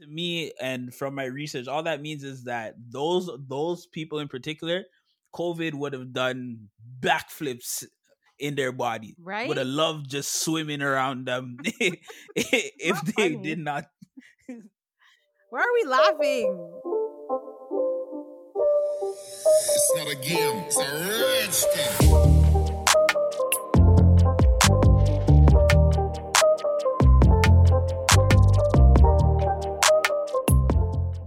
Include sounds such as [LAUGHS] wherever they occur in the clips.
to me and from my research, all that means is that those those people in particular, COVID would have done backflips in their body. Right? Would have loved just swimming around them [LAUGHS] [LAUGHS] if Not they funny. did not. Why are we laughing? It's not a game, it's a rich thing.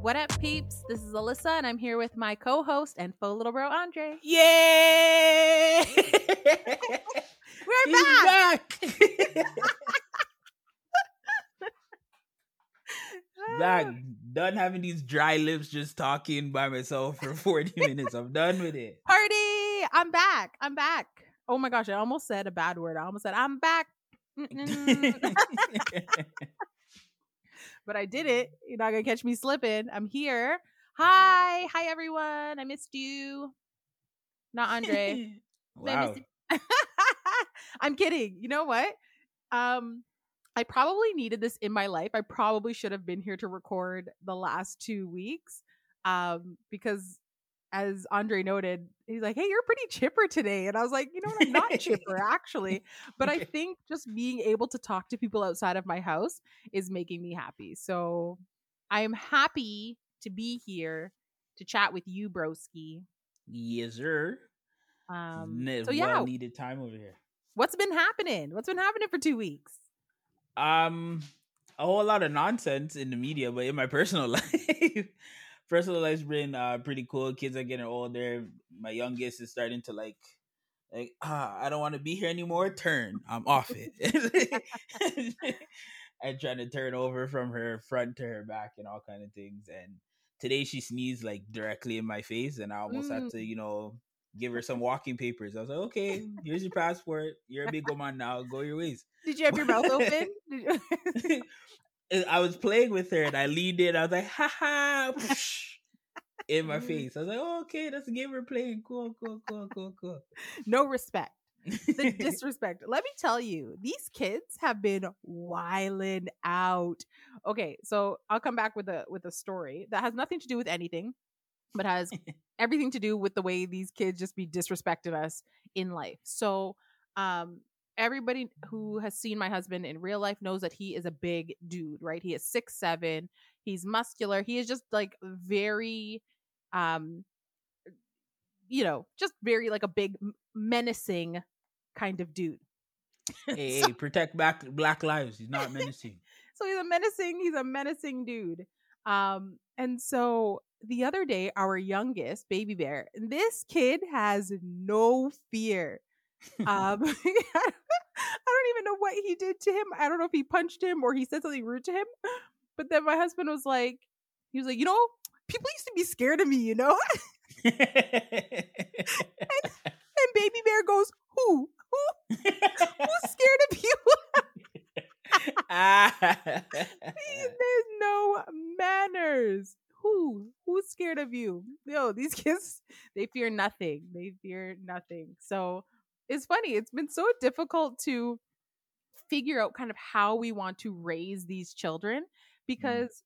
What up, peeps? This is Alyssa, and I'm here with my co-host and faux little bro Andre. Yeah, [LAUGHS] We're back. back. [LAUGHS] back. Ah. Done having these dry lips, just talking by myself for forty [LAUGHS] minutes. I'm done with it. Party! I'm back. I'm back. Oh my gosh, I almost said a bad word. I almost said I'm back. But I did it. You're not gonna catch me slipping. I'm here. Hi, hi everyone. I missed you. Not Andre. [LAUGHS] Wow. [LAUGHS] I'm kidding. You know what? Um, I probably needed this in my life. I probably should have been here to record the last two weeks. Um, because as Andre noted, he's like, Hey, you're pretty chipper today. And I was like, you know what, I'm not [LAUGHS] chipper actually. But I think just being able to talk to people outside of my house is making me happy. So I am happy to be here to chat with you, broski. Yes, sir. Um, Ne- so yeah, well needed time over here. what's been happening? What's been happening for two weeks? Um, a whole lot of nonsense in the media, but in my personal [LAUGHS] life, personal life's been uh pretty cool. Kids are getting older. My youngest is starting to like, like ah, I don't want to be here anymore. Turn, I'm off it. [LAUGHS] and trying to turn over from her front to her back and all kind of things. And today she sneezed like directly in my face, and I almost had to, you know. Give her some walking papers. I was like, okay, here's your passport. You're a big woman now. Go your ways. Did you have your mouth open? [LAUGHS] [LAUGHS] Did you- And I was playing with her and I leaned in. I was like, ha ha, [LAUGHS] in my Mm. face. I was like, oh, okay, that's a game we're playing. Cool, cool, cool, cool, cool. no respect. The [LAUGHS] disrespect. Let me tell you, these kids have been wiling out. Okay, so I'll come back with a with a story that has nothing to do with anything, but has [LAUGHS] everything to do with the way these kids just be disrespecting us in life. So, um, everybody who has seen my husband in real life knows that he is a big dude, right? He is six seven. He's muscular. He is just like very, um, you know, just very like a big menacing kind of dude. [LAUGHS] hey, hey, protect black black lives. He's not menacing. [LAUGHS] So he's a menacing, he's a menacing dude. Um, and so the other day, our youngest baby bear, this kid has no fear. [LAUGHS] Um, I [LAUGHS] don't even know what he did to him. I don't know if he punched him or he said something rude to him. [LAUGHS] But then my husband was like, he was like, you know, people used to be scared of me, you know. [LAUGHS] And baby bear goes, who, who, who's scared of you? There's no manners. Who? Who's scared of you? Yo, these kids, they fear nothing. They fear nothing. So it's funny. It's been so difficult to figure out kind of how we want to raise these children mm-hmm. because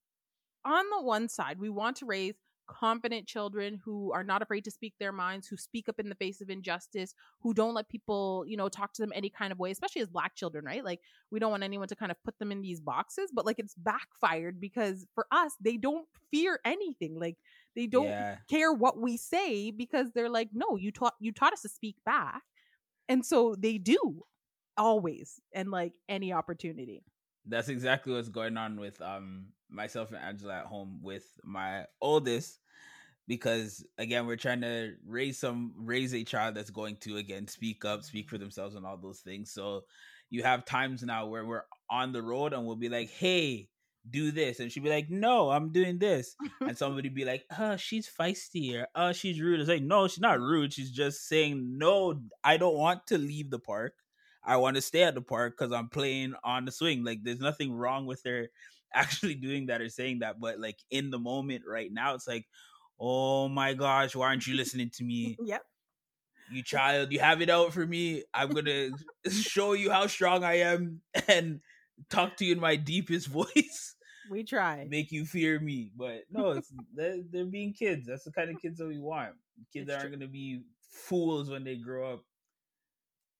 on the one side, we want to raise confident children who are not afraid to speak their minds, who speak up in the face of injustice, who don't let people, you know, talk to them any kind of way, especially as black children, right? Like we don't want anyone to kind of put them in these boxes, but like it's backfired because for us, they don't fear anything. Like they don't Yeah. care what we say because they're like, no, you taught you taught us to speak back. And so they do always and like any opportunity. That's exactly what's going on with um myself and Angela at home with my oldest because again we're trying to raise some raise a child that's going to again speak up, speak for themselves and all those things. So you have times now where we're on the road and we'll be like, "Hey, do this." And she'd be like, "No, I'm doing this." [LAUGHS] and somebody be like, "Oh, she's feisty or oh, uh, she's rude." It's like, "No, she's not rude. She's just saying, "No, I don't want to leave the park. I want to stay at the park because I'm playing on the swing. Like, there's nothing wrong with her [LAUGHS] actually doing that or saying that. But like in the moment right now, it's like, oh my gosh, why aren't you [LAUGHS] listening to me? Yep. You child, you have it out for me. I'm gonna show you how strong I am and talk to you in my deepest voice. We try. make you fear me. But no, it's [LAUGHS] they're, they're being kids. That's the kind of kids that we want. Kids aren't gonna be fools when they grow up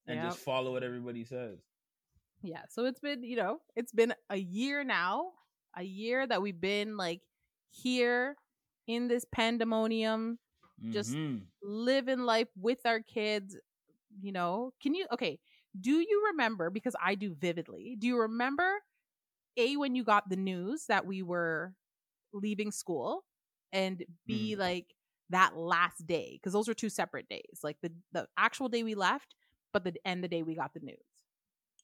and just follow what everybody says. Yeah. So it's been, you know, it's been a year now, a year that we've been like here in this pandemonium, Just- Mhm. living life with our kids. You know, can you, okay, do you remember, because I do vividly, do you remember A, when you got the news that we were leaving school, and B, mm. like that last day? Because those were two separate days, like the, the actual day we left, but the, and the day we got the news.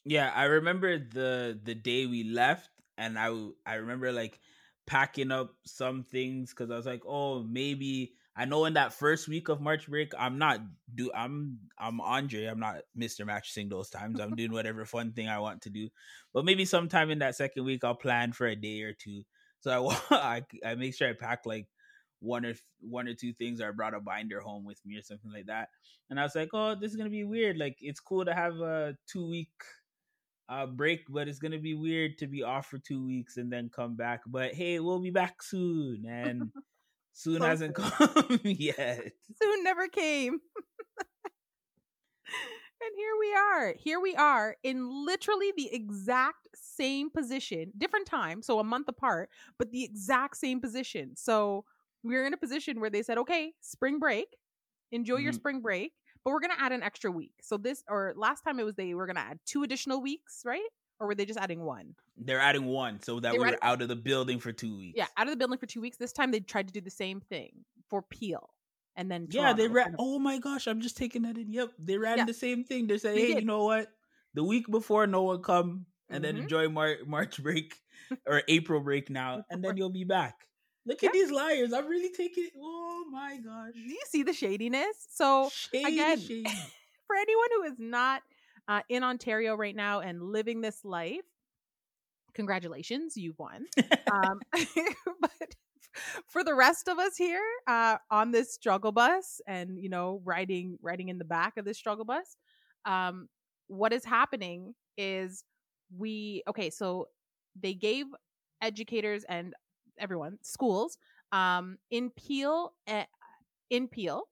Yeah, I remember the the day we left, and i i remember like packing up some things because I was like, oh, maybe I know in that first week of March break, I'm not do I'm I'm Andre, I'm not Mister Matching those times. I'm doing [LAUGHS] whatever fun thing I want to do, but maybe sometime in that second week, I'll plan for a day or two. So I [LAUGHS] I I make sure I pack like one or one or two things, or I brought a binder home with me or something like that. And I was like, oh, this is gonna be weird. Like it's cool to have a two week uh break, but it's gonna be weird to be off for two weeks and then come back. But hey, we'll be back soon, and [LAUGHS] soon So hasn't [LAUGHS] come yet. soon never came. and here we are. Here we are in literally the exact same position, different time, so a month apart, but the exact same position. So we're in a position where they said, okay, spring break, enjoy your Mhm. spring break, but we're going to add an extra week. So this, or last time it was they were going to add two additional weeks, right? Or were they just adding one? They're adding one so that They we were were out of the building for two weeks. Yeah, out of the building for two weeks. This time they tried to do the same thing for Peel. And then Yeah, they ran. Oh my gosh, I'm just taking that in. Yep, they ran Yeah. the same thing. They said, They "Hey, did. you know what? The week before, no one come, and then Mhm. enjoy Mar- March break [LAUGHS] or April break now, and then you'll be back." Look at these liars! I'm really taking. Oh my gosh! Do you see the shadiness? So Shady, again, shady. [LAUGHS] for anyone who is not uh, in Ontario right now and living this life, congratulations, you've won. um, [LAUGHS] [LAUGHS] but for the rest of us here uh, on this struggle bus, and you know, riding riding in the back of this struggle bus, um, what is happening is we okay. So they gave educators and everyone schools um, in Peel uh, in Peel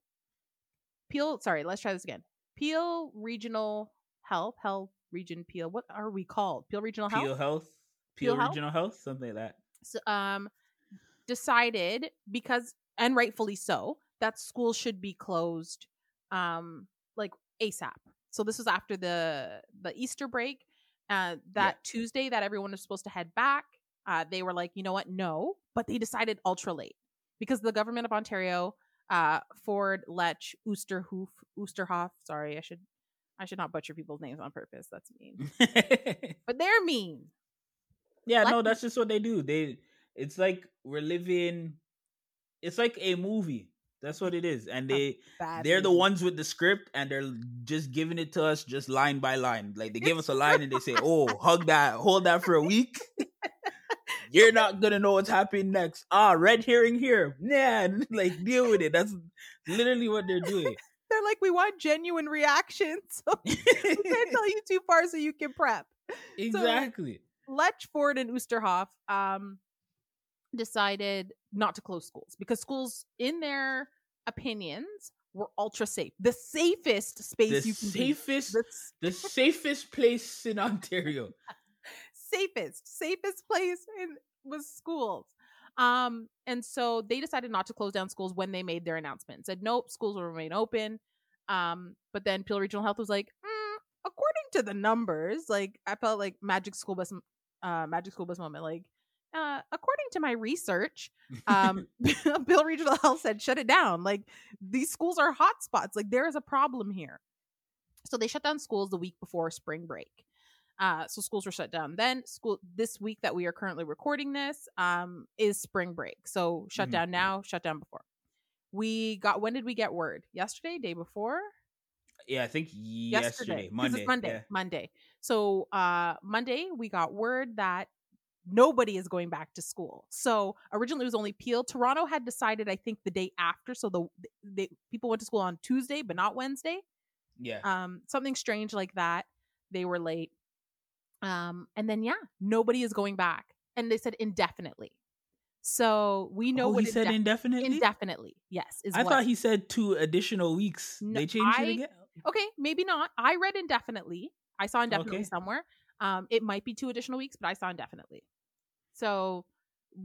Peel. Sorry, let's try this again. Peel Regional Health Health Region Peel. What are we called? Peel Regional Health. Peel Health, Peel Peel Regional Health, something like that. s- um, decided because and rightfully so that schools should be closed um like asap so this was after the the easter break uh that tuesday that everyone was supposed to head back uh they were like you know what no but they decided ultra late because the government of ontario uh ford lech Oosterhoff Oosterhoff sorry i should i should not butcher people's names on purpose that's mean [LAUGHS] but they're mean yeah, no, that's just what they do. They, it's like we're living. It's like a movie. That's what it is, and they they're the ones with the script and they're just giving it to us just line by line. Like they give us a line and they say, [LAUGHS] "Oh, hug that, hold that for a week." [LAUGHS] You're not gonna know what's happening next. Ah, red herring here. Yeah, like deal with it. That's literally what they're doing. They're like we want genuine reactions [LAUGHS] so we can't tell you [LAUGHS] too far so you can prep exactly. Lech Ford and Oosterhoff um decided not to close schools because schools in their opinions were ultra safe the safest space the you can safest, be. the the [LAUGHS] safest place in Ontario. safest safest place in was schools um and so they decided not to close down schools when they made their announcement said nope schools will remain open. Um but then peel regional health was like mm, according to the numbers like i felt like magic school bus uh magic school bus moment like uh according to my research um [LAUGHS] [LAUGHS] bill regional health said shut it down. Like these schools are hotspots. Like there is a problem here. So they shut down schools the week before spring break uh, so schools were shut down. Then school this week that we are currently recording this um, is spring break. So shut Mhm. down now, shut down before. We got when did we get word? Yesterday, day before? yeah, I think yesterday Monday. It's Monday. yeah. Monday. So uh Monday we got word that nobody is going back to school. So originally it was only Peel. Toronto had decided, I think, the day after. So the they, people went to school on Tuesday, but not Wednesday. Yeah. um something strange like that they were late um and then yeah nobody is going back and they said indefinitely. So we know oh, what he said indefinitely. indefinitely. Yes, is I what- thought he said two additional weeks. No, they changed I- it again. Okay, maybe not. I read indefinitely. I saw indefinitely Okay. somewhere. Um, it might be two additional weeks, but I saw indefinitely. So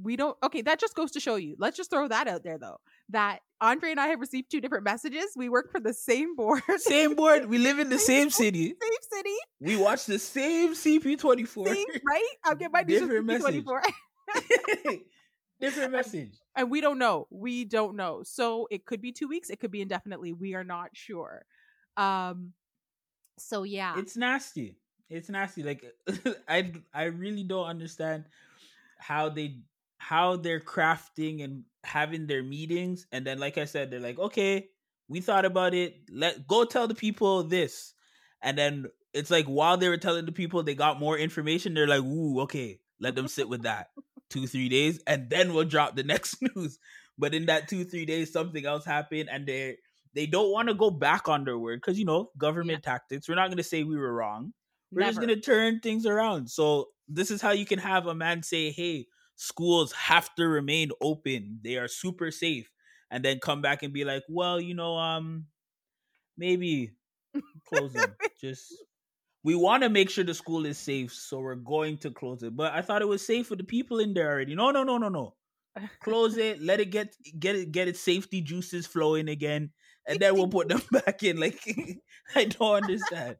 we don't. Okay, that just goes to show you. Let's just throw that out there, though. That Andre and I have received two different messages. We work for the same board, Same board. We live in the [LAUGHS] same city. same city, We watch the same CP24. same right. I'll get my Different message. [LAUGHS] [LAUGHS] Different message. and we don't know. We don't know. So it could be two weeks. It could be indefinitely. We are not sure. Um. So yeah, It's nasty. It's nasty. Like I I really don't understand how they how they're crafting and having their meetings and then like I said they're like, "Okay, we thought about it. Let go tell the people this." And then it's like while they were telling the people they got more information, they're like, "Ooh, okay, let them sit with that." 2 3 days and then we'll drop the [LAUGHS] next news. But in that 2 3 days something else happened and they they don't want to go back on their word cuz you know, government tactics. We're not going to say we were wrong. We're just gonna turn things around. So this is how you can have a man say, "Hey, schools have to remain open. They are super safe," and then come back and be like, "Well, you know, um, maybe close them. just we want to make sure the school is safe, so we're going to close it. But I thought it was safe for the people in there already. No, no, no, no, no. Close it. Let it get get it get its safety juices flowing again, and then we'll put them [LAUGHS] back in. Like [LAUGHS] I don't understand.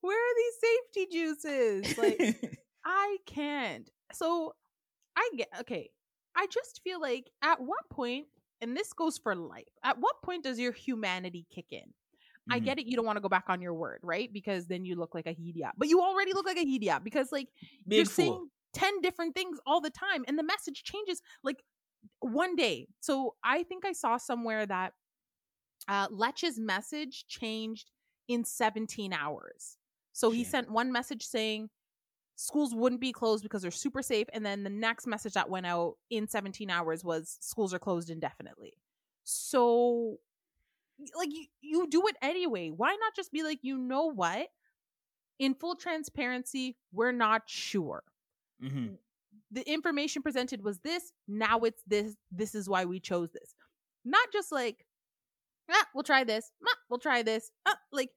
Where are these safety juices? Like [LAUGHS] I can't. So I get okay. I just feel like at what point, and this goes for life, at what point does your humanity kick in? I Mhm. get it, you don't want to go back on your word, right? Because then you look like a hidia. But you already look like a hidia because like you're fool. saying 10 different things all the time and the message changes like one day. So I think I saw somewhere that uh Lech's message changed in 17 hours. So he sent one message saying schools wouldn't be closed because they're super safe and then the next message that went out in 17 hours was schools are closed indefinitely. So like you, you do it anyway. Why not just be like, you know what? In full transparency, we're not sure Mhm. the information presented was this now it's this this is why we chose this not just like ah, we'll try this ah, we'll try this ah, like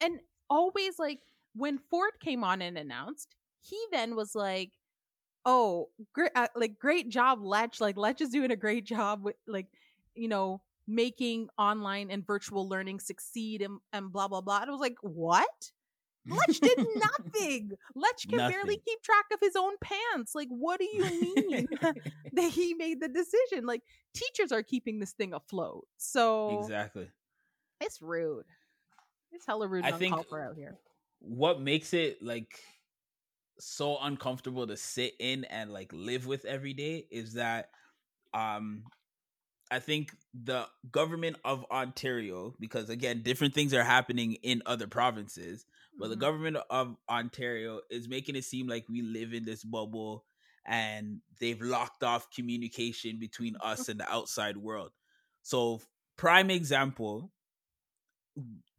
and always like when ford came on and announced he then was like oh great uh, like great job Letch. like Letch is doing a great job with like you know making online and virtual learning succeed and, and blah blah blah and i was like what Letch did [LAUGHS] nothing. Letch can barely keep track of his own pants. Like, what do you mean [LAUGHS] [LAUGHS] that he made the decision? Like, teachers are keeping this thing afloat. So exactly. it's rude. It's hella rude I think- out here. What makes it like so uncomfortable to sit in and like live with every day is that um I think the government of Ontario, because again, different things are happening in other provinces, but the Mhm. government of Ontario is making it seem like we live in this bubble and they've locked off communication between us and the outside world. So, prime example,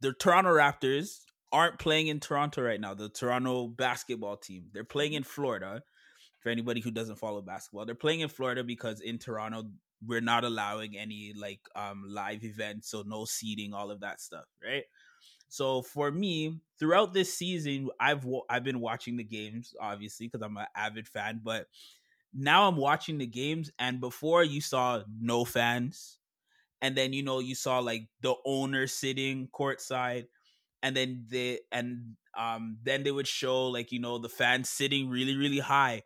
the Toronto Raptors aren't playing in Toronto right now. The Toronto basketball team, they're playing in Florida. For anybody who doesn't follow basketball, they're playing in Florida because in Toronto we're not allowing any like um live events, so no seating, all of that stuff, right? So for me, throughout this season, I've wa- I've been watching the games, obviously, because I'm an avid fan. But now I'm watching the games, and before you saw no fans, and then you know you saw like the owner sitting courtside, and then they and um then they would show like you know the fans sitting really really high,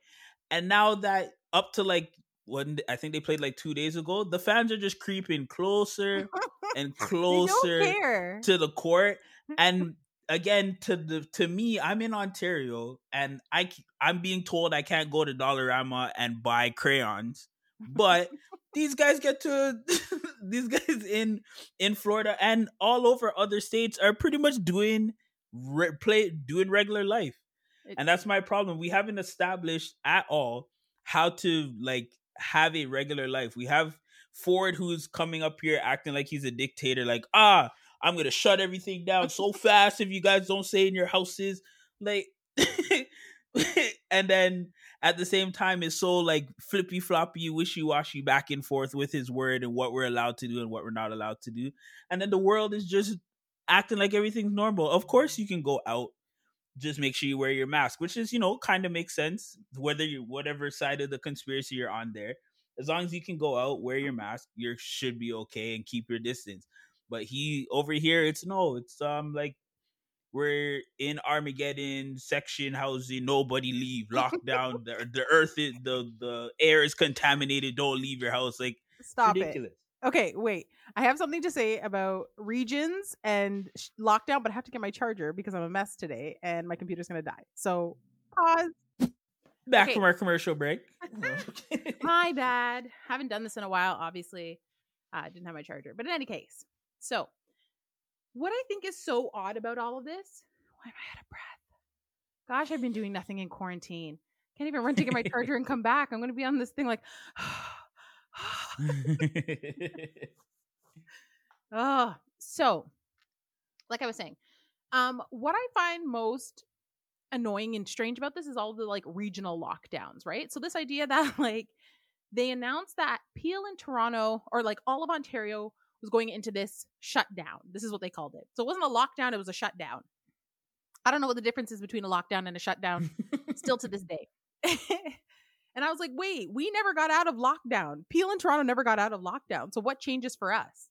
and now that up to like when I think they played like two days ago, the fans are just creeping closer [LAUGHS] and closer to the court. And [LAUGHS] again to the to me i'm in ontario and I I'm being told i can't go to dollarama and buy crayons. But these guys get to [LAUGHS] these guys in in florida and all over other states are pretty much doing re- play doing regular life. It- and that's my problem. We haven't established at all how to like have a regular life. We have ford who's coming up here acting like he's a dictator like ah i'm gonna shut everything down so fast if you guys don't stay in your houses. Like [LAUGHS] and then at the same time is so like flippy floppy, wishy washy, back and forth with his word and what we're allowed to do and what we're not allowed to do. And then the world is just acting like everything's normal. Of course, you can go out. Just make sure you wear your mask, which is, you know, kind of makes sense. Whether you whatever side of the conspiracy you're on there, as long as you can go out, wear your mask, you should be okay and keep your distance. But he over here, it's no, it's um like we're in Armageddon section housing, nobody leave, lockdown. the the earth is the the air is contaminated. Don't leave your house. Like Stop ridiculous. it. Okay, wait. I have something to say about regions and sh- lockdown, but I have to get my charger because I'm a mess today and my computer's gonna die. So pause. Back Okay. from our commercial break. [LAUGHS] My bad. Haven't done this in a while. Obviously, I didn't have my charger. But in any case, so what I think is so odd about all of this, why am I out of breath? Gosh, I've been doing nothing in quarantine. Can't even run to get my charger and come back. I'm going to be on this thing like, [LAUGHS] [SIGHS] oh. So, like I was saying, um, what I find most annoying and strange about this is all the like regional lockdowns, right? So this idea [LAUGHS] that like they announced that Peel in Toronto or like all of Ontario was going into this shutdown. This is what they called it. So it wasn't a lockdown, it was a shutdown. I don't know what the difference is between a lockdown and a shutdown [LAUGHS] still to this day. [LAUGHS] and I was like, wait, we never got out of lockdown. Peel and Toronto never got out of lockdown. So what changes for us?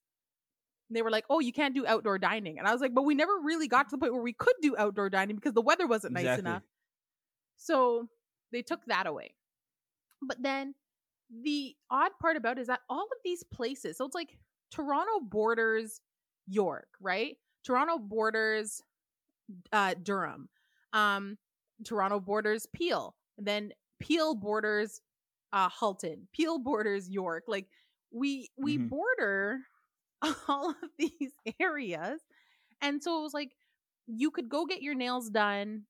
And they were like, oh, you can't do outdoor dining. And I was like, but we never really got to the point where we could do outdoor dining because the weather wasn't nice Exactly. enough. So they took that away. But then the odd part about it is that all of these places, so it's like Toronto borders York, right? Toronto borders uh, Durham. Um, Toronto borders Peel. And then Peel borders uh, Halton. Peel borders York. Like we we Mhm. border [LAUGHS] all of these areas, and so it was like you could go get your nails done,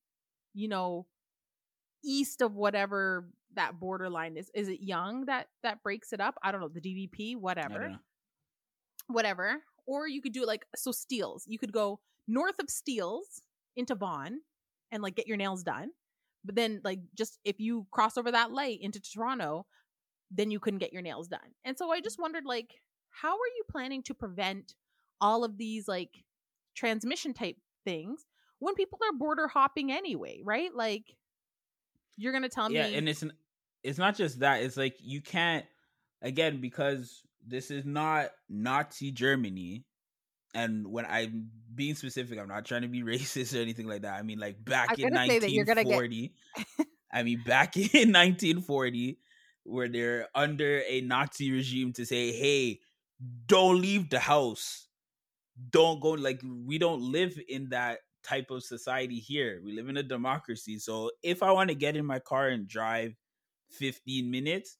you know, east of whatever that borderline is. Is it Yonge that that breaks it up? I don't know the DVP, whatever. Whatever. Or you could do it like so Steeles. You could go north of Steeles into Vaughan and like get your nails done. But then like just if you cross over that light into Toronto, then you couldn't get your nails done. And so I just wondered like how are you planning to prevent all of these like transmission type things when people are border hopping anyway, right? Like you're going to tell yeah, me and it's n- it's not just that. It's like you can't again because this is not Nazi Germany. And when I'm being specific, I'm not trying to be [LAUGHS] racist or anything like that. I mean, like back in gonna say that you're gonna get- 1940. I mean, back [LAUGHS] in 1940, where they're under a Nazi regime to say, "Hey, don't leave the house, don't go." Like we don't live in that type of society here. We live in a democracy. So if I want to get in my car and drive 15 minutes,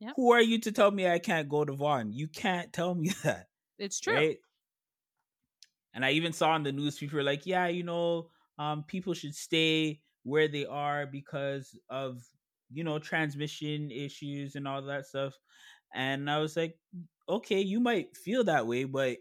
Yep. who are you to tell me I can't go to Vaughan? You can't tell me [LAUGHS] that it's true. right? And I even saw in the news people were like, yeah, you know, um, people should stay where they are because of you know transmission issues and all that stuff. And I was like, okay, you might feel that way, but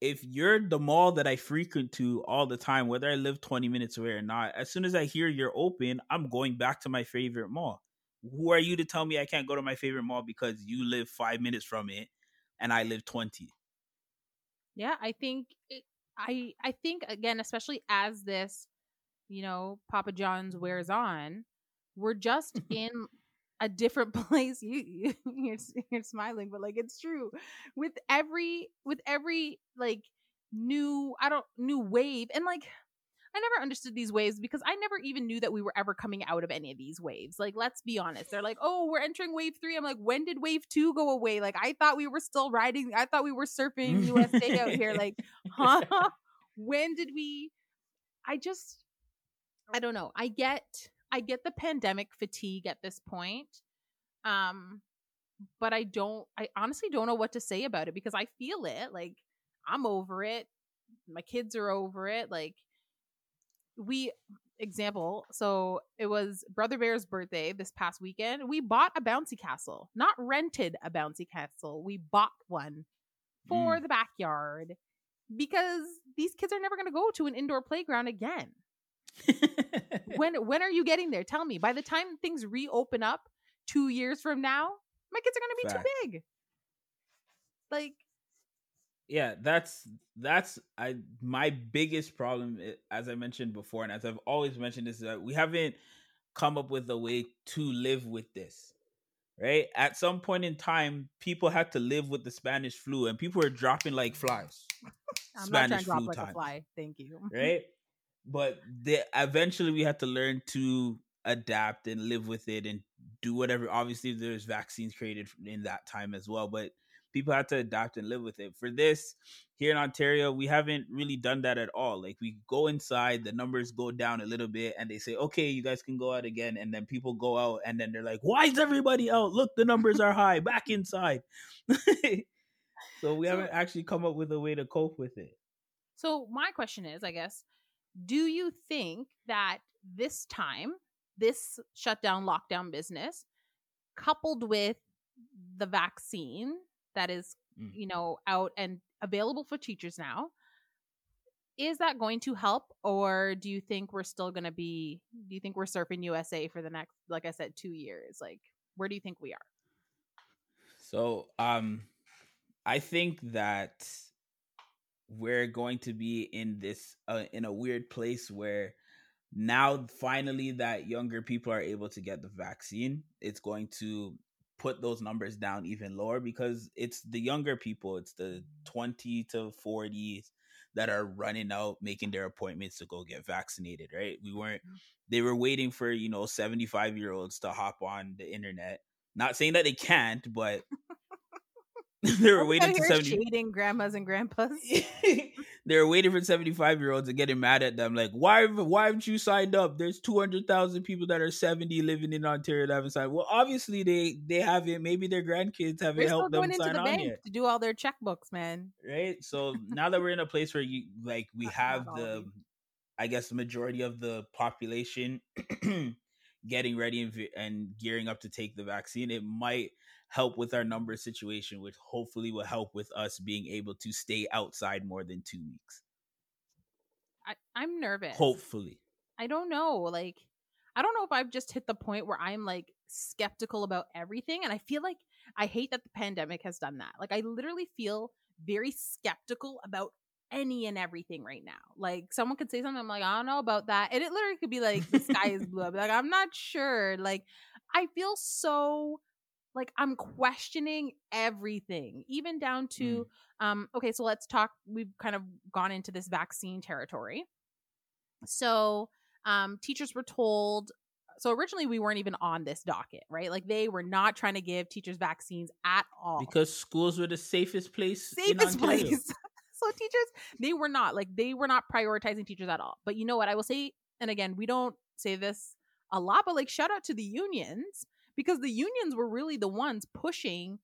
if you're the mall that I frequent to all the time, whether I live 20 minutes away or not, as soon as I hear you're open, I'm going back to my favorite mall. Who are you to tell me I can't go to my favorite mall because you live five minutes from it and I live 20? yeah i think it, i i think again especially as this you know papa john's wears on we're just [LAUGHS] in a different [LAUGHS] place you, you you're, you're smiling but like it's true with every with every like new i don't new wave and like i never understood these waves because i never even knew that we were ever coming out of any of these waves like let's be honest. They're like oh we're entering wave three. I'm like when did wave two go away? Like i thought we were still riding i thought we were surfing usa out here [LAUGHS] like huh [LAUGHS] when did we i just i don't know. I get i get the pandemic fatigue at this point um but i don't i honestly don't know what to say about it because i feel it like i'm over it my kids are over it like we example so it was brother bear's birthday this past weekend we bought a bouncy castle not rented a bouncy castle we bought one for mm. the backyard because these kids are never going to go to an indoor playground again [LAUGHS] when when are you getting there? Tell me. By the time things reopen up two years from now, my kids are gonna be Fact. too big. Like yeah that's that's i my biggest problem eh, as i mentioned before and as i've always mentioned is that we haven't come up with a way to live with this right at some point in time people had to live with the spanish flu and people were dropping like flies [LAUGHS] I'm not trying Spanish to drop flu like a time. fly. Thank you. [LAUGHS] right but they, eventually we had to learn to adapt and live with it and do whatever obviously there's vaccines created in that time as well but people had to adapt and live with it. For this here in ontario we haven't really done that at all. Like we go inside the numbers go down a little bit and they say okay you guys can go out again and then people go out and then they're like why is everybody out? Look the numbers are high. Back inside. [LAUGHS] So we So- haven't actually come up with a way to cope with it. So my question is, I guess, do you think that this time, this shutdown lockdown business, coupled with the vaccine that is, Mm. you know, out and available for teachers now, is that going to help, or do you think we're still going to be? Do you think we're surfing USA for the next, like I said, two years? Like, where do you think we are? So, um, I think that we're going to be in this uh, in a weird place where now finally that younger people are able to get the vaccine, it's going to put those numbers down even lower because it's the younger people, it's the 20 to 40s that are running out making their appointments to go get vaccinated, right? We weren't they were waiting for, you know, 75 year olds to hop on the internet. Not saying that they can't, but [LAUGHS] they were waiting here 70 shading grandmas and grandpas. [LAUGHS] they were waiting for 75 year olds and getting mad at them like why why haven't you signed up? There's 200,000 people that are 70 living in Ontario that haven't signed well obviously they they haven't maybe their grandkids haven't They're helped them sign the on bank yet. to do all their checkbooks, man. right? So [LAUGHS] now that we're in a place where you like we have not all of the i guess the majority of the population [CLEARS THROAT] getting ready and, and gearing up to take the vaccine it might help with our number situation which hopefully will help with us being able to stay outside more than two weeks I, I'm nervous. hopefully I don't know. Like, I don't know if I've just hit the point where I'm like skeptical about everything. And I feel like I hate that the pandemic has done that. Like, I literally feel very skeptical about any and everything right now. Like, someone could say something, I'm like, I don't know about that. And it literally could be like, the sky is blue. Be like, I'm not sure. Like, I feel so like I'm questioning everything, even down to um okay, so let's talk we've kind of gone into this vaccine territory. So, um teachers were told so originally we weren't even on this docket, right? Like they were not trying to give teachers vaccines at all. because schools were the safest place safest place. [LAUGHS] so teachers, they were not like they were not prioritizing teachers at all. But you know what? I will say, and again, we don't say this a lot, but like shout out to the unions because the unions were really the ones pushing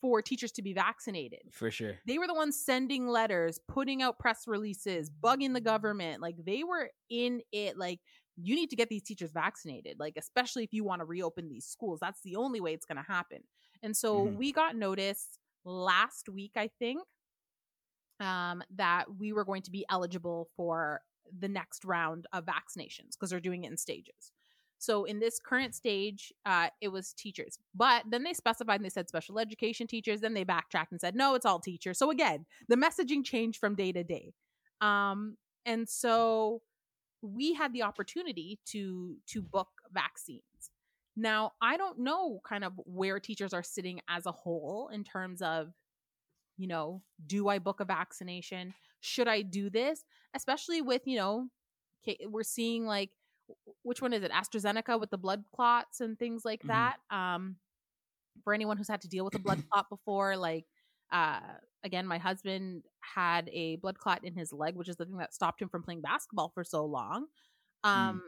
for teachers to be vaccinated. for sure They were the ones sending letters, putting out press releases, bugging the government. Like they were in it. Like you need to get these teachers vaccinated. Like especially if you want to reopen these schools, that's the only way it's going to happen. And so Mhm. we got notice last week, I think, um, that we were going to be eligible for the next round of vaccinations because they're doing it in stages. So in this current stage, uh, it was teachers, but then they specified and they said special education teachers. Then they backtracked and said no, it's all teachers. So again, the messaging changed from day to day, um, and so we had the opportunity to to book vaccines. Now I don't know kind of where teachers are sitting as a whole in terms of, you know, do I book a vaccination? Should I do this? Especially with you know, we're seeing like which one is it AstraZeneca with the blood clots and things like Mhm. that. Um, for anyone who's had to deal with a blood [CLEARS THROAT] clot before, like uh, again, my husband had a blood clot in his leg, which is the thing that stopped him from playing basketball for so long. Um,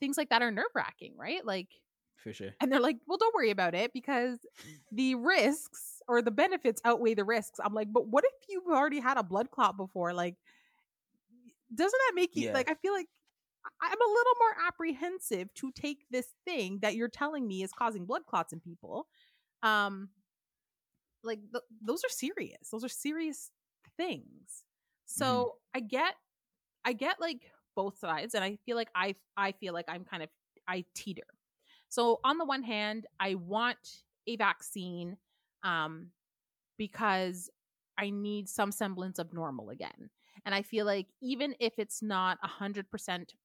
Things like that are nerve wracking, right? Like, for sure and they're like, well, don't worry about it because the risks or the benefits outweigh the risks. I'm like, but what if you've already had a blood clot before? Like, doesn't that make you Yeah. like? I feel like I'm a little more apprehensive to take this thing that you're telling me is causing blood clots in people. Um, like th- those are serious. Those are serious things. So I get, I get like both sides and I feel like I I feel like I'm kind of I teeter. So on the one hand, I want a vaccine um because I need some semblance of normal again. And I feel like even if it's not 100%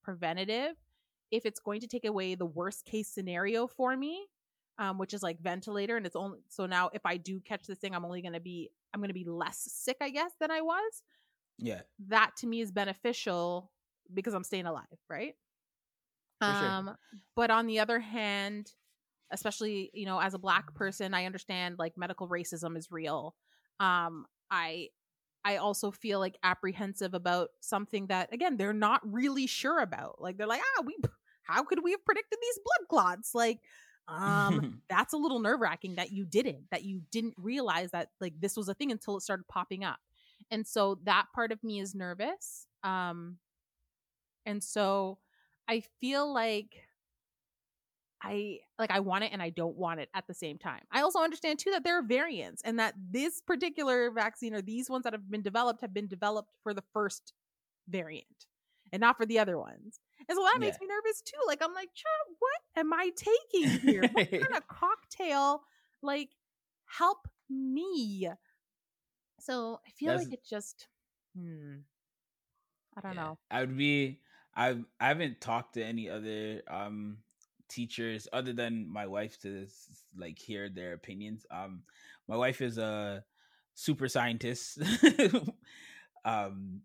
preventative, if it's going to take away the worst case scenario for me, um, which is like ventilator, and it's only so now if I do catch this thing, I'm only going to be I'm going to be less sick, I guess, than I was. Yeah, that to me is beneficial because I'm staying alive, right? For sure. Um, but on the other hand, especially you know, as a black person, I understand like medical racism is real. Um, I I also feel like apprehensive about something that again they're not really sure about. Like they're like, ah, we how could we have predicted these blood clots? Like, um, [LAUGHS] that's a little nerve wracking that you didn't, that you didn't realize that like this was a thing until it started popping up. And so that part of me is nervous. Um, and so I feel like I like I want it and I don't want it at the same time. I also understand too that there are variants and that this particular vaccine or these ones that have been developed have been developed for the first variant and not for the other ones. And so that makes me nervous too. Like I'm like, "Child, what am I taking here? what [LAUGHS] kind of cocktail like help me? So I feel That's- like it just hmm. I don't Yeah. know. I would be. I I haven't talked to any other um teachers other than my wife to like hear their opinions. Um, my wife is a super scientist. [LAUGHS] um,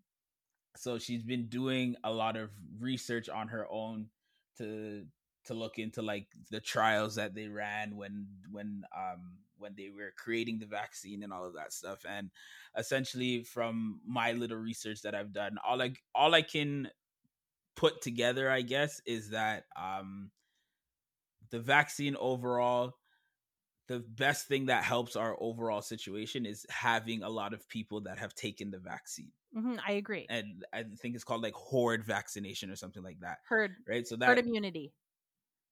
so she's been doing a lot of research on her own to to look into like the trials that they ran when when um when they were creating the vaccine and all of that stuff and essentially from my little research that I've done all I all I can put together I guess is that um the vaccine overall the best thing that helps our overall situation is having a lot of people that have taken the vaccine hmm I agree. and I think it's called like horde vaccination or something like that Herd right so that herd immunity.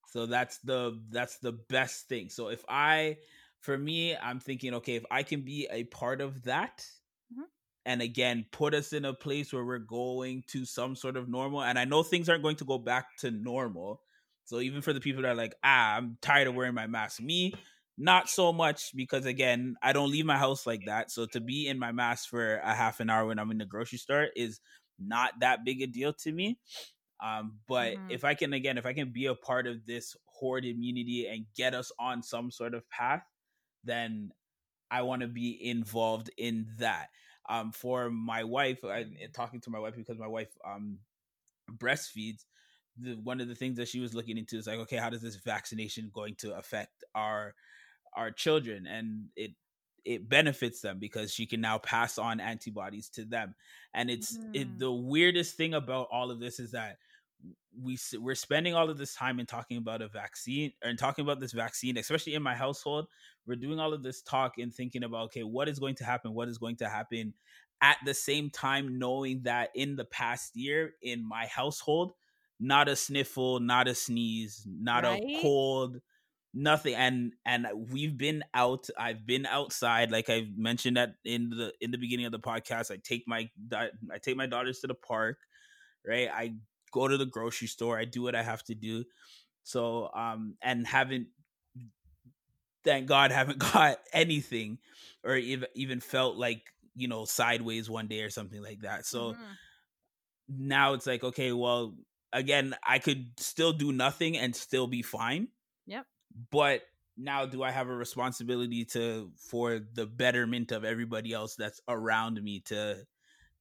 so that's the that's the best thing. So if I for me, I'm thinking, okay, if I can be a part of that Mhm. and again put us in a place where we're going to some sort of normal, and I know things aren't going to go back to normal. So even for the people that are like, ah, I'm tired of wearing my mask. Me, not so much because again, I don't leave my house like that. So to be in my mask for a half an hour when I'm in the grocery store is not that big a deal to me. Um, but Mhm. if I can again, if I can be a part of this horde immunity and get us on some sort of path, then I want to be involved in that. Um, for my wife, I, talking to my wife because my wife um breastfeeds. The, one of the things that she was looking into is like, okay, how does this vaccination going to affect our our children? And it it benefits them because she can now pass on antibodies to them. And it's it, Mhm. the weirdest thing about all of this is that we we're spending all of this time in talking about a vaccine and talking about this vaccine, especially in my household. We're doing all of this talk and thinking about okay, what is going to happen? What is going to happen? At the same time, knowing that in the past year in my household, not a sniffle, not a sneeze, not Right? a cold, nothing. And and we've been out. I've been outside, like I mentioned that in the in the beginning of the podcast. I take my I take my daughters to the park, right? I go to the grocery store. I do what I have to do. So um and haven't thank God [LAUGHS] haven't got anything or even even felt like you know sideways one day or something like that. So Mhm. now it's like okay, well again I could still do nothing and still be fine. Yep. But now do I have a responsibility to for the betterment of everybody else that's around me to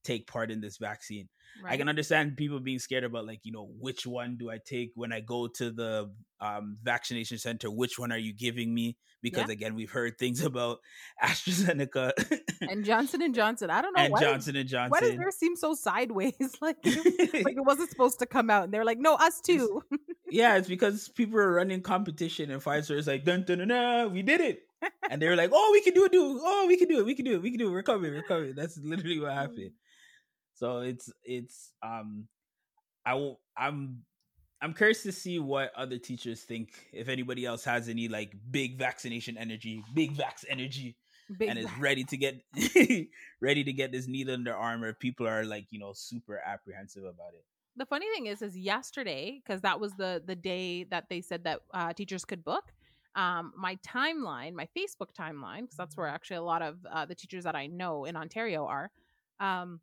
take part in this vaccine? I can understand people being scared about like, you know, which one do I take when I go to the um, vaccination center? Which one are you giving me? Because Yeah. again, we've heard things [LAUGHS] about AstraZeneca and Johnson and Johnson. I don't know and why. Johnson and Johnson. Why does theirs seem so sideways? [LAUGHS] like, it- like it [LAUGHS] wasn't supposed to come out, and they're like, "No, us too." yeah, it's because people are running competition and Pfizer is like, dun dun dun, dun we did it. And they were like, oh, we can do it, do oh, we can do it, we can do it, we can do it, we're coming, we're coming. That's literally what happened. So it's it's um I will I'm I'm curious to see what other teachers think. If anybody else has any like big vaccination energy, big vax energy, Big and is ready to get [LAUGHS] ready to get this needle in their arm, or people are like you know super apprehensive about it. the funny thing is, is yesterday because that was the the day that they said that uh, teachers could book. Um, my timeline, my Facebook timeline, because that's where actually a lot of uh, the teachers that I know in Ontario are. Um,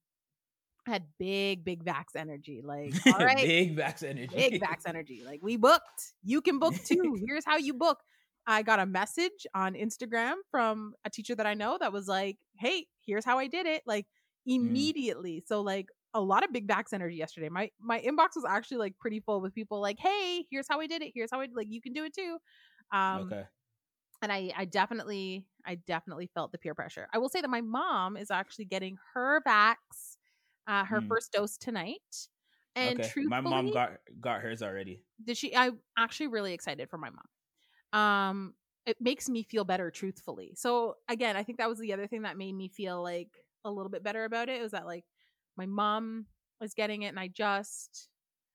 had big, big Vax energy. Like, all [LAUGHS] right, big Vax energy. big Vax [LAUGHS] energy. Like, we booked. You can book too. [LAUGHS] Here's how you book. I got a message on Instagram from a teacher that I know that was like, "Hey, here's how I did it." Like immediately. So like a lot of big Vax energy yesterday. My my inbox was actually like pretty full with people like, "Hey, here's how I did it. Here's how I like you can do it too." Um okay. and I I definitely I definitely felt the peer pressure. I will say that my mom is actually getting her vax uh her Mm. first dose tonight. And okay. truthfully, My mom got got hers already. did she i'm actually really excited for my mom um it makes me feel better truthfully so again i think that was the other thing that made me feel like a little bit better about it was that like my mom was getting it and i just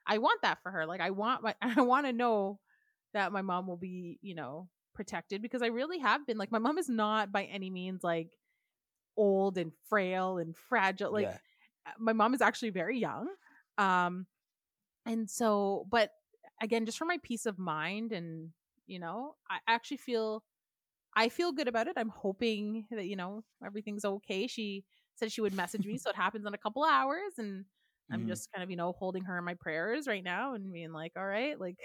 i want that for her like i want my [LAUGHS] i want to know that my mom will be you know protected because i really have been like my mom is not by any means like old and frail and fragile like yeah. My mom is actually very young um and so but again just for my peace of mind and you know i actually feel i feel good about it i'm hoping that you know everything's okay she said she would message me [LAUGHS] so it happens in a couple hours and i'm Mhm. just kind of you know holding her in my prayers right now and being like all right like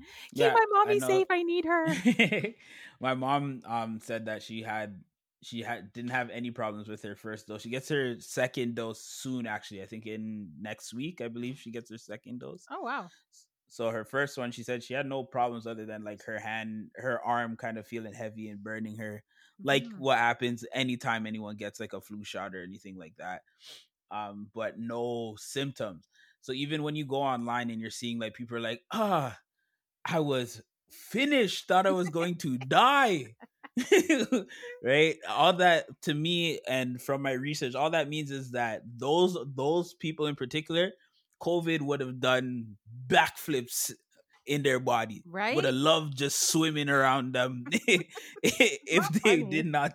[LAUGHS] keep Yeah, my mommy know. safe i need her [LAUGHS] my mom um said that she had she had didn't have any problems with her first dose. She gets her second dose soon actually. I think in next week, I believe she gets her second dose. oh wow So her first one, she said she had no problems other than like her hand, her arm kind of feeling heavy and burning her. Like Mhm. what happens anytime anyone gets like a flu shot or anything like that. Um, but no symptoms. So even when you go online and you're seeing like people are like, ah, I was finished, thought I was going to die. [LAUGHS] [LAUGHS] right? All that to me and from my research, all that means is that those those people in particular, COVID would have done backflips in their body. right Would have loved just swimming around them [LAUGHS] [LAUGHS] if Not they funny. did not.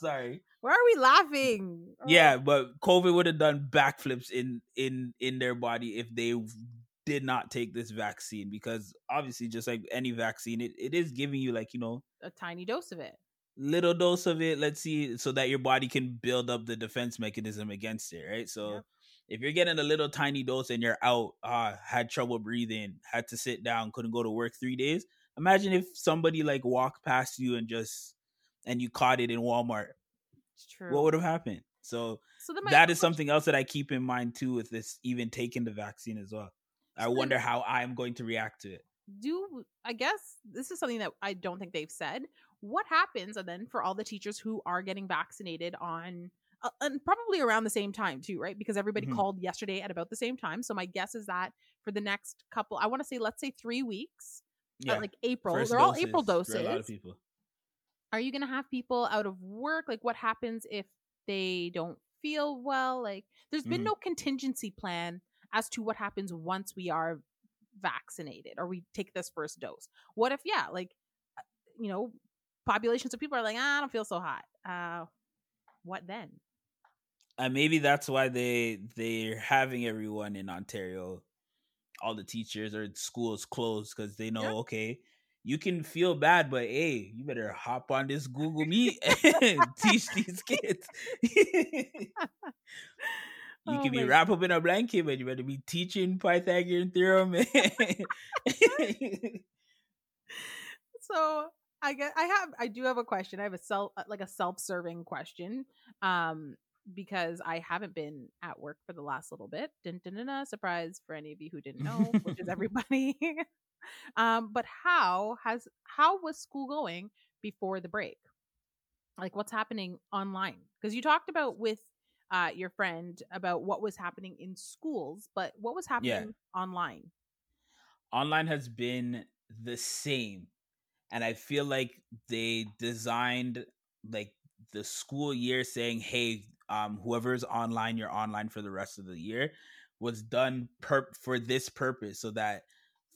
Sorry. why are we laughing Oh. Yeah, but COVID would have done backflips in in in their body if they did not take this vaccine because obviously just like any vaccine it, it is giving you like you know a tiny dose of it. little dose of it let's see so that your body can build up the defense mechanism against it right? So Yep. if you're getting a little tiny dose and you're out ah had trouble breathing had to sit down couldn't go to work three days imagine if somebody like walked past you and just and you caught it in walmart it's true. what would have happened? So so that is something else that i keep in mind too with this even taking the vaccine as well i wonder how i'm going to react to it do I guess this is something that I don't think they've said. What happens and then for all the teachers who are getting vaccinated on uh, and probably around the same time too, right? Because everybody Mhm. called yesterday at about the same time. So my guess is that for the next couple, I want to say let's say 3 weeks, uh, yeah like April. first They're all April doses a lot of people Are you going to have people out of work? Like what happens if they don't feel well? Like there's been Mhm. no contingency plan as to what happens once we are vaccinated or we take this first dose. What if yeah, like uh, you know, populations of people are like, ah, I don't feel so hot. Uh what then? and maybe that's why they they're having everyone in Ontario, all the teachers or schools closed because they know Yeah. okay, you can feel bad, but hey, you better hop on this Google [LAUGHS] Meet [LAUGHS] and teach these kids. [LAUGHS] you Oh can be wrapped up in a blanket, but you better be teaching Pythagorean theorem. [LAUGHS] so I get I have I do have a question. I have a self uh, like a self-serving question. Um because I haven't been at work for the last little bit. Dun, dun, dun, dun, surprise for any of you who didn't know, which is [LAUGHS] everybody. [LAUGHS] um but how has how was school going before the break? Like what's happening online? Because you talked about with uh your friend about what was happening in schools, but what was happening online? online has been the same and i feel like they designed like the school year saying hey um whoever's online you're online for the rest of the year was done per- for this purpose so that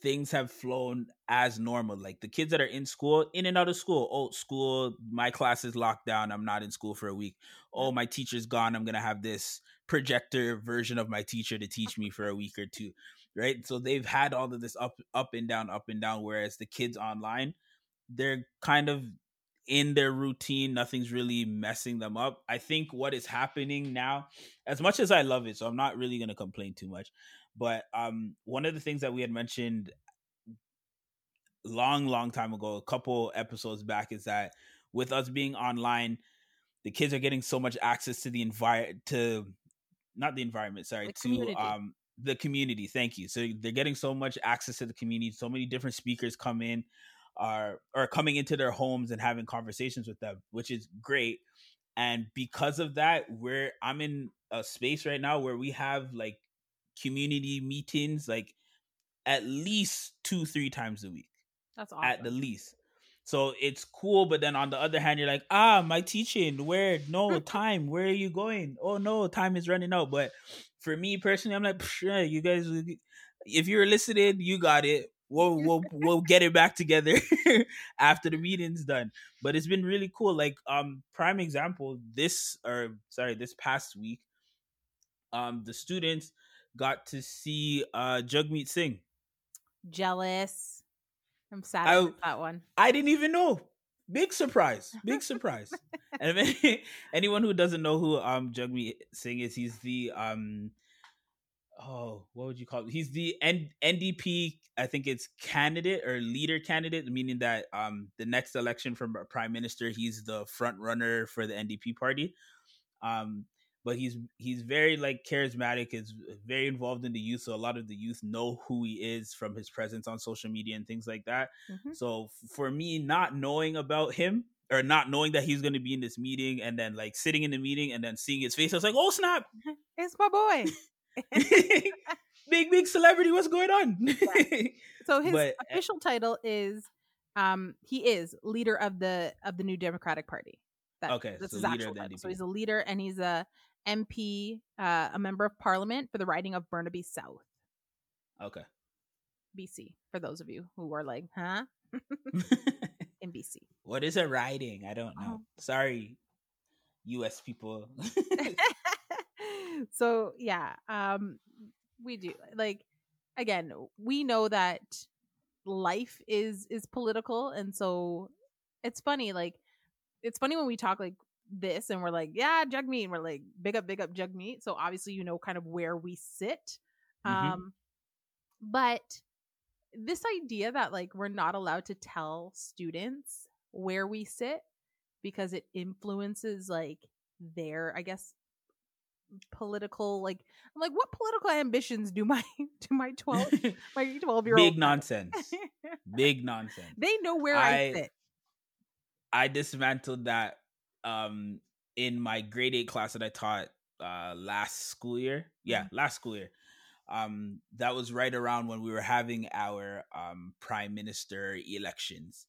things have flown as normal. Like the kids that are in school, in and out of school. Oh, school, my class is locked down. I'm not in school for a week. Oh, my teacher's gone. I'm gonna have this projector version of my teacher to teach me for a week or two. Right. So they've had all of this up up and down, up and down. Whereas the kids online, they're kind of in their routine. Nothing's really messing them up. I think what is happening now, as much as I love it, so I'm not really gonna complain too much. But um, one of the things that we had mentioned long, long time ago, a couple episodes back, is that with us being online, the kids are getting so much access to the environment, to not the environment, sorry, The to community. um the community. Thank you. So they're getting so much access to the community. So many different speakers come in, are are coming into their homes and having conversations with them, which is great. And because of that, we're I'm in a space right now where we have like community meetings like at least two, three times a week That's awesome. at the least. So it's cool, but then on the other hand, you're like, ah, my teaching, where? No [LAUGHS] time. Where are you going? Oh no, time is running out. But for me personally, I'm like, "Psh, yeah, you guys, if you're listening, you got it. We'll [LAUGHS] we'll we'll get it back together [LAUGHS] after the meeting's done. But it's been really cool. Like um, prime example, this or sorry, this past week, um, the students got to see uh Jagmeet Singh. Jealous. I'm sad I- I that one. I didn't even know. Big surprise. [LAUGHS] Big surprise. and if any- [LAUGHS] anyone who doesn't know who um Jagmeet Singh is, he's the um oh, what would you call it? He's the N- NDP, I think it's candidate or leader candidate, meaning that um the next election from a prime minister, he's the front runner for the NDP party. Um but he's he's very like charismatic is very involved in the youth so a lot of the youth know who he is from his presence on social media and things like that Mhm. so for me, not knowing about him or not knowing that he's going to be in this meeting and then like sitting in the meeting and then seeing his face, I was like, oh snap, [LAUGHS] It's my boy. [LAUGHS] big big celebrity, what's going on? [LAUGHS] So his But, uh, official title is um he is leader of the of the New Democratic Party. That, Okay, that's so his actual of the title. So he's a leader and he's a MP, uh, a member of Parliament for the riding of Burnaby South, okay. BC. For those of you who are like, huh, [LAUGHS] in BC. what is a riding? I don't know. Oh. Sorry, U.S. people. [LAUGHS] so yeah um we do like again we know that life is is political and so it's funny like it's funny when we talk like this and we're like yeah Jagmeet and we're like big up big up Jagmeet so obviously you know kind of where we sit Mhm. um but this idea that like we're not allowed to tell students where we sit because it influences like their i guess political like i'm like what political ambitions do my [LAUGHS] do my 12 [LAUGHS] my 12 year old Big nonsense. Big nonsense. [LAUGHS] they know where I, I- sit I dismantled that um in my grade eight class that I taught uh last school year. Yeah, last school year. Um that was right around when we were having our um prime minister elections.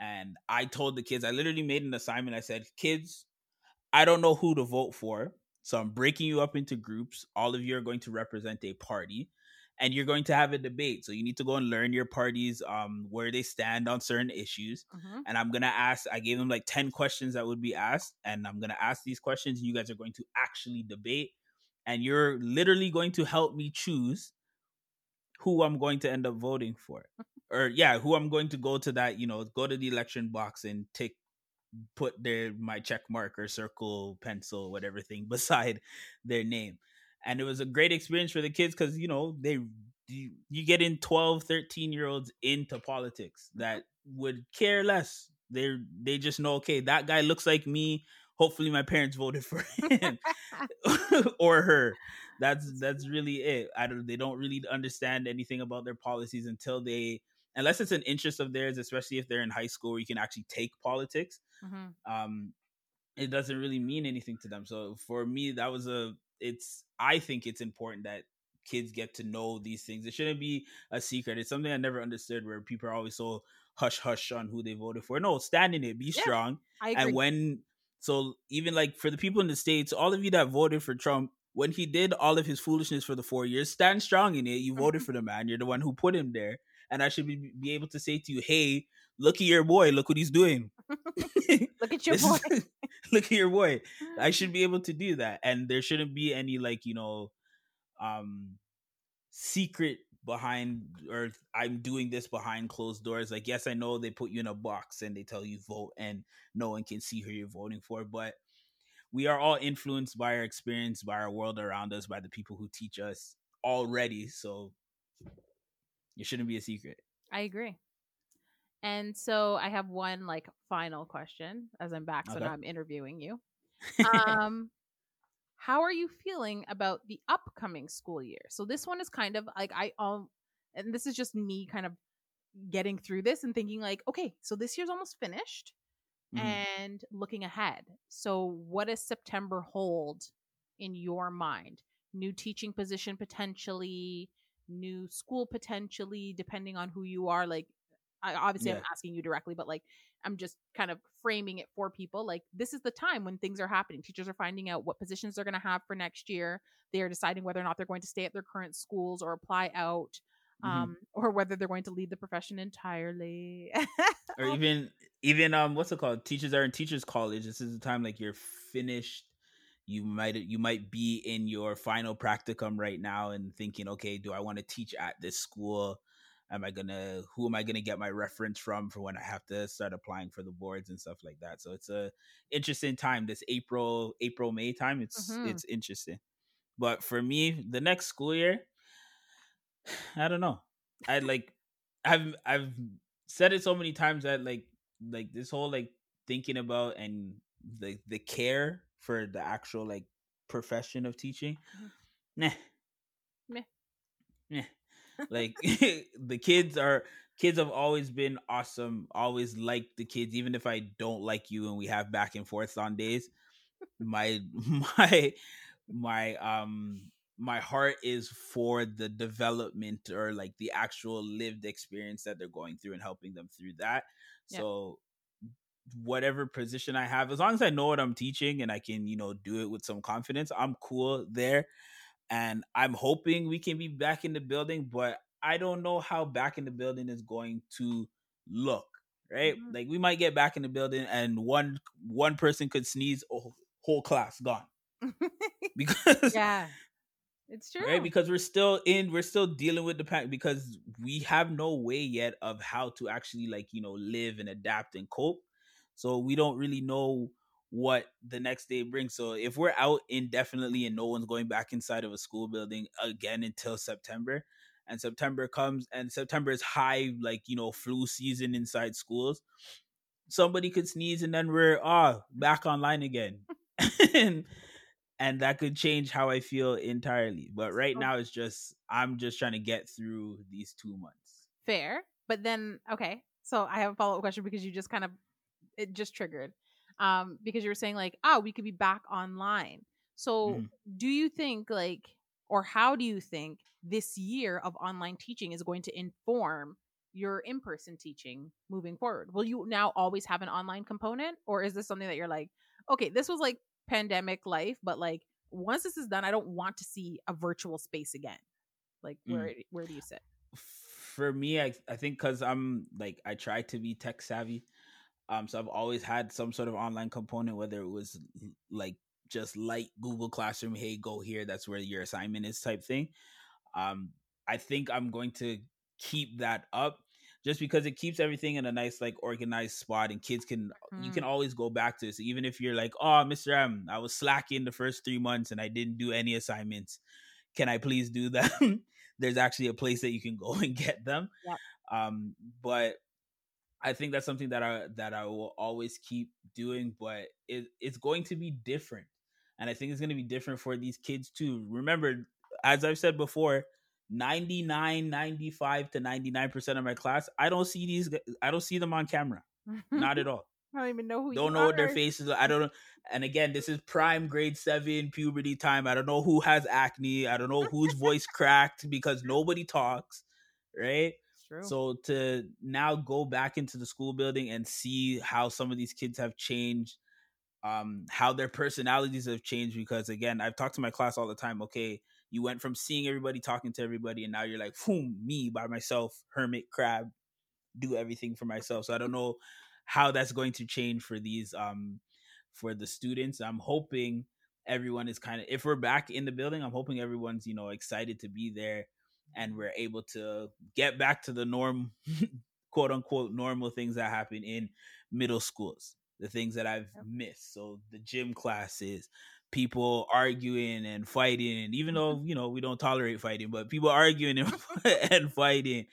And I told the kids, I literally made an assignment. I said, kids, I don't know who to vote for. So I'm breaking you up into groups. All of you are going to represent a party and you're going to have a debate. So you need to go and learn your parties um where they stand on certain issues Mhm. and I'm gonna ask. I gave them like ten questions that would be asked, and I'm gonna ask these questions. And you guys are going to actually debate, and you're literally going to help me choose who I'm going to end up voting for, [LAUGHS] or yeah, who I'm going to go to that you know go to the election box and take put their my check mark or circle pencil whatever thing [LAUGHS] beside their name and it was a great experience for the kids because you know they you, you get in 12 13 year olds into politics that would care less. They they just know okay that guy looks like me. Hopefully my parents voted for [LAUGHS] him [LAUGHS] or her. That's that's really it. I don't they don't really understand anything about their policies until they unless it's an interest of theirs especially if they're in high school where you can actually take politics Mhm. um it doesn't really mean anything to them. So for me that was a it's i think it's important that kids get to know these things. It shouldn't be a secret. It's something i never understood where people are always so hush hush on who they voted for. No stand in it be Yeah, strong. And when so even like for the people in the states all of you that voted for trump when he did all of his foolishness for the four years stand strong in it. You mm-hmm. voted for the man. You're the one who put him there. And I should be, be able to say to you, "Hey, look at your boy. Look what he's doing. [LAUGHS] Look at [LAUGHS] your boy. is- [LAUGHS] look at your boy." I should be able to do that, and there shouldn't be any like you know, um, secret behind or I'm doing this behind closed doors. Like, yes, I know they put you in a box and they tell you vote, and no one can see who you're voting for, but we are all influenced by our experience, by our world around us, by the people who teach us already. So it shouldn't be a secret. I agree. And so I have one like final question as I'm back. So Okay. now I'm interviewing you. [LAUGHS] Um, how are you feeling about the upcoming school year? So this one is kind of like I um, and this is just me kind of getting through this and thinking like, okay, so this year's almost finished, Mhm. and looking ahead. So what does September hold in your mind? New teaching position potentially, new school potentially, depending on who you are. Like, I obviously I'm asking you directly, but like I'm just kind of framing it for people. Like this is the time when things are happening. Teachers are finding out what positions they're going to have for next year. They are deciding whether or not they're going to stay at their current schools or apply out, Mhm. um, or whether they're going to leave the profession entirely. or [LAUGHS] even even um what's it called teachers are in teachers college this is the time like you're finished you might you might be in your final practicum right now and thinking okay do i want to teach at this school am i gonna who am i gonna get my reference from for when i have to start applying for the boards and stuff like that so it's a interesting time this april april may time it's Mhm. it's interesting but for me the next school year [SIGHS] i don't know i like i've i've said it so many times that like like this whole like thinking about and the the care for the actual like profession of teaching Mhm. nah Meh. Meh. Like [LAUGHS] the kids are kids have always been awesome always like the kids even if i don't like you and we have back and forth on days my [LAUGHS] my my um my heart is for the development or like the actual lived experience that they're going through and helping them through that Yeah. so whatever position i have as long as i know what i'm teaching and i can you know do it with some confidence i'm cool there and i'm hoping we can be back in the building but i don't know how back in the building is going to look right Mhm. like we might get back in the building and one one person could sneeze a whole- whole class gone [LAUGHS] because yeah, it's true. right because we're still in we're still dealing with the pack because we have no way yet of how to actually like you know live and adapt and cope so we don't really know what the next day brings so if we're out indefinitely and no one's going back inside of a school building again until september and september comes and september is high like you know flu season inside schools somebody could sneeze and then we're ah back online again and [LAUGHS] [LAUGHS] and that could change how I feel entirely. But right now, it's just I'm just trying to get through these two months. Fair, but then okay. So I have a follow up question because you just kind of it just triggered, um, because you were saying like, oh, we could be back online. So Mhm. do you think like, or how do you think this year of online teaching is going to inform your in person teaching moving forward? Will you now always have an online component, or is this something that you're like, okay, this was like pandemic life, but like once this is done, I don't want to see a virtual space again. Like where where do you sit? For me, I I think because I'm like I try to be tech savvy, um, so I've always had some sort of online component, whether it was like just light Google Classroom, hey, go here, that's where your assignment is, type thing. Um, I think I'm going to keep that up just because it keeps everything in a nice like organized spot and kids can you can always go back to it. So even if you're like, oh, Mr. M, I was slacking the first three months and I didn't do any assignments. Can I please do them? [LAUGHS] There's actually a place that you can go [LAUGHS] and get them. Yep. Um, but I think that's something that I that I will always keep doing, but it, it's going to be different. And I think it's going to be different for these kids too. Remember, as I've said before, 99, 95 to 99% of my class, I don't see these I don't see them on camera. Not at [LAUGHS] all I don't even know who don't know what their faces are. I [LAUGHS] don't know. And again, this is prime grade seven puberty time. I don't know who has acne. I don't know whose voice cracked because nobody talks, right? True. So to now go back into the school building and see how some of these kids have changed, um, how their personalities have changed. Because again, I've talked to my class all the time. Okay, you went from seeing everybody talking to everybody and now you're like boom me by myself hermit crab do everything for myself so i don't know how that's going to change for these um for the students i'm hoping everyone is kind of if we're back in the building i'm hoping everyone's you know excited to be there and we're able to get back to the norm [LAUGHS] quote unquote normal things that happen in middle schools the things that i've missed so the gym classes people arguing and fighting and even though you know we don't tolerate fighting but people arguing and, [LAUGHS] and fighting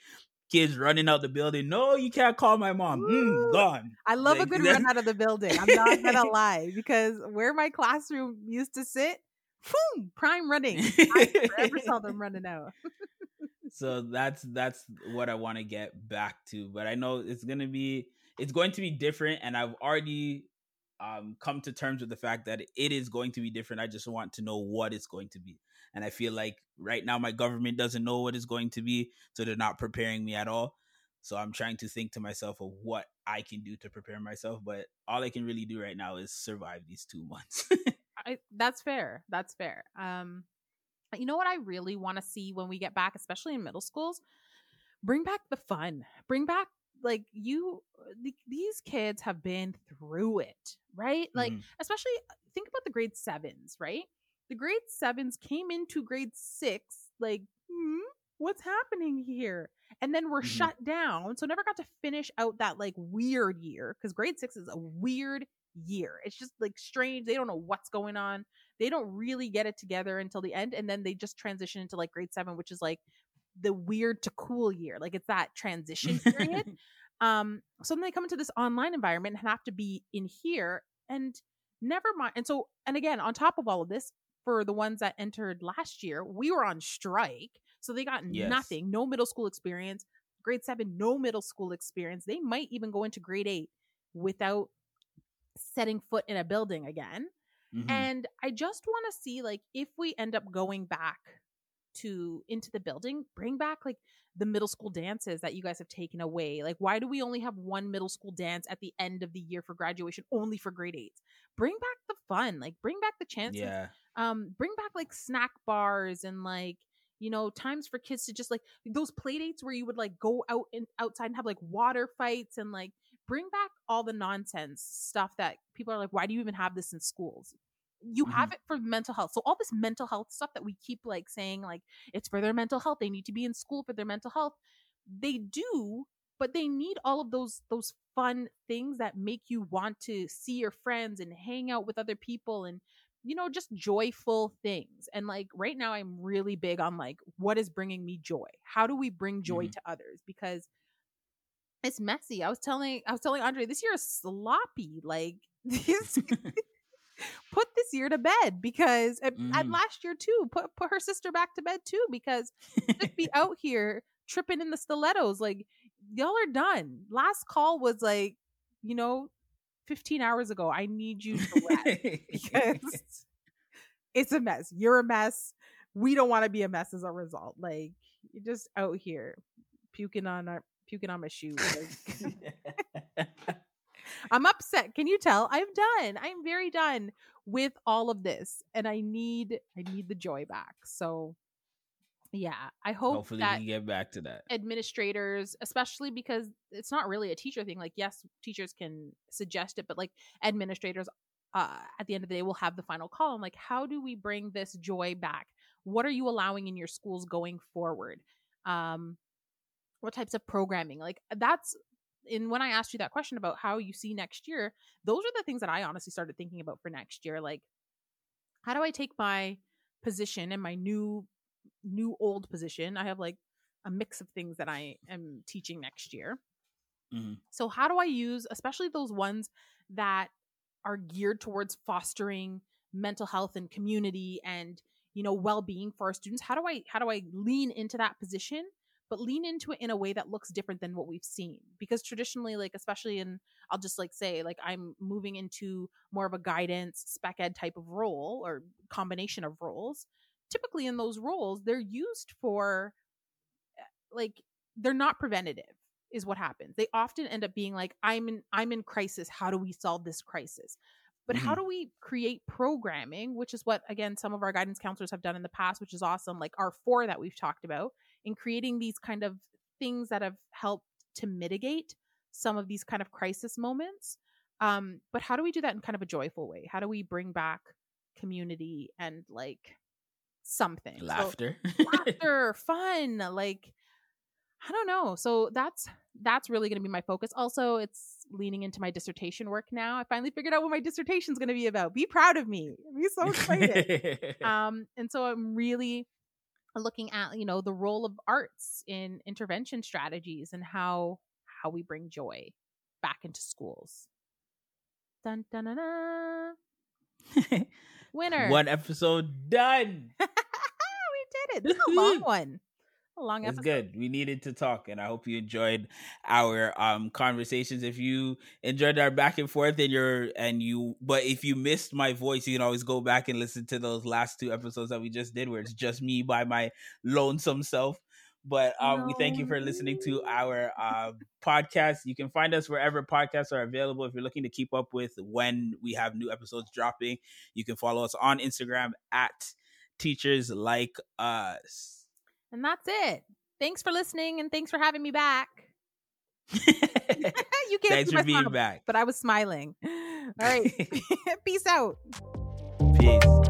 kids running out the building no you can't call my mom mm, gone I love a good [LAUGHS] run out of the building. I'm not gonna lie because where my classroom used to sit, boom, prime running. I never saw them running out. So that's that's what i want to get back to but i know it's gonna be it's going to be different and i've already um come to terms with the fact that it is going to be different i just want to know what it's going to be and i feel like right now my government doesn't know what it's going to be so they're not preparing me at all so i'm trying to think to myself of what i can do to prepare myself but all i can really do right now is survive these two months [LAUGHS] I, that's fair. That's fair. Um, you know what I really want to see when we get back, especially in middle schools, bring back the fun. Bring back like you. The, these kids have been through it, right? Like Mhm. especially uh, think about the grade sevens, right? The grade sevens came into grade six, like, hmm, what's happening here? And then were Mhm. shut down. So never got to finish out that like weird year because grade six is a weird year. It's just like strange. They don't know what's going on. They don't really get it together until the end. And then they just transition into like grade seven, which is like the weird to cool year. Like it's that transition period. [LAUGHS] Um, so then they come into this online environment and have to be in here and never mind. And so, and again, on top of all of this, for the ones that entered last year, we were on strike. So they got Yes. nothing, no middle school experience. Grade seven, no middle school experience. They might even go into grade eight without setting foot in a building again. Mhm. And I just want to see like if we end up going back to into the building, bring back like the middle school dances that you guys have taken away. Like why do we only have one middle school dance at the end of the year for graduation only for grade 8s? Bring back the fun. Like bring back the chances. yeah Um bring back like snack bars and like you know times for kids to just like those play dates where you would like go out and outside and have like water fights and like bring back all the nonsense stuff that people are like why do you even have this in schools? You have it for mental health. So all this mental health stuff that we keep like saying like it's for their mental health. They need to be in school for their mental health. They do but they need all of those those fun things that make you want to see your friends and hang out with other people and you know just joyful things. And like right now i'm really big on like what is bringing me joy? How do we bring joy Mhm. to others? Because it's messy. I was telling i was telling andre this year is sloppy like [LAUGHS] this [LAUGHS] put this year to bed because and, and Mhm. last year too put put her sister back to bed too because just be [LAUGHS] out here tripping in the stilettos like y'all are done. Last call was like you know 15 hours ago. I need you to rest because it's a mess. You're a mess. We don't want to be a mess as a result. Like you're just out here puking on our puking on my shoes [LAUGHS] like, I'm upset. Can you tell? I'm done. I'm very done with all of this and I need I need the joy back. So yeah, I hope hopefully that we get back to that administrators, especially because it's not really a teacher thing. Like yes, teachers can suggest it, but like administrators uh at the end of the day will have the final call on like how do we bring this joy back? What are you allowing in your schools going forward? Um what types of programming? Like that's in when I asked you that question about how you see next year, those are the things that I honestly started thinking about for next year. Like, how do I take my position and my new, new old position? I have like a mix of things that I am teaching next year. Mhm. So, how do I use, especially those ones that are geared towards fostering mental health and community and you know well-being for our students? How do I how do I lean into that position? But lean into it in a way that looks different than what we've seen because traditionally like especially in i'll just like say like i'm moving into more of a guidance spec ed type of role or combination of roles typically in those roles they're used for eh, like they're not preventative is what happens. They often end up being like i'm in i'm in crisis. How do we solve this crisis? But how Mhm. do we create programming which is what again some of our guidance counselors have done in the past which is awesome like our four that we've talked about in creating these kind of things that have helped to mitigate some of these kind of crisis moments um but how do we do that in kind of a joyful way how do we bring back community and like something So- Laughter. [LAUGHS] laughter, fun, like I don't know. So that's that's really going to be my focus. Also, it's leaning into my dissertation work now. I finally figured out what my dissertation is going to be about. Be proud of me. Be so excited. [LAUGHS] um, and so I'm really looking at you know the role of arts in intervention strategies and how how we bring joy back into schools. Dun dun dun. dun. [LAUGHS] Winner. One episode done. [LAUGHS] we did it. This is a long [LAUGHS] one. A long It's good. We needed to talk, and I hope you enjoyed our um conversations. If you enjoyed our back and forth, and you're and you, but if you missed my voice, you can always go back and listen to those last two episodes that we just did, where it's just me by my lonesome self. But um, we thank you for listening to our uh, podcast. You can find us wherever podcasts are available. If you're looking to keep up with when we have new episodes dropping, you can follow us on Instagram at Teachers Like Us. And that's it. Thanks for listening and thanks for having me back. [LAUGHS] you can't Thanks for being smile, back. but I was smiling. All right. [LAUGHS] [LAUGHS] Peace out. Peace.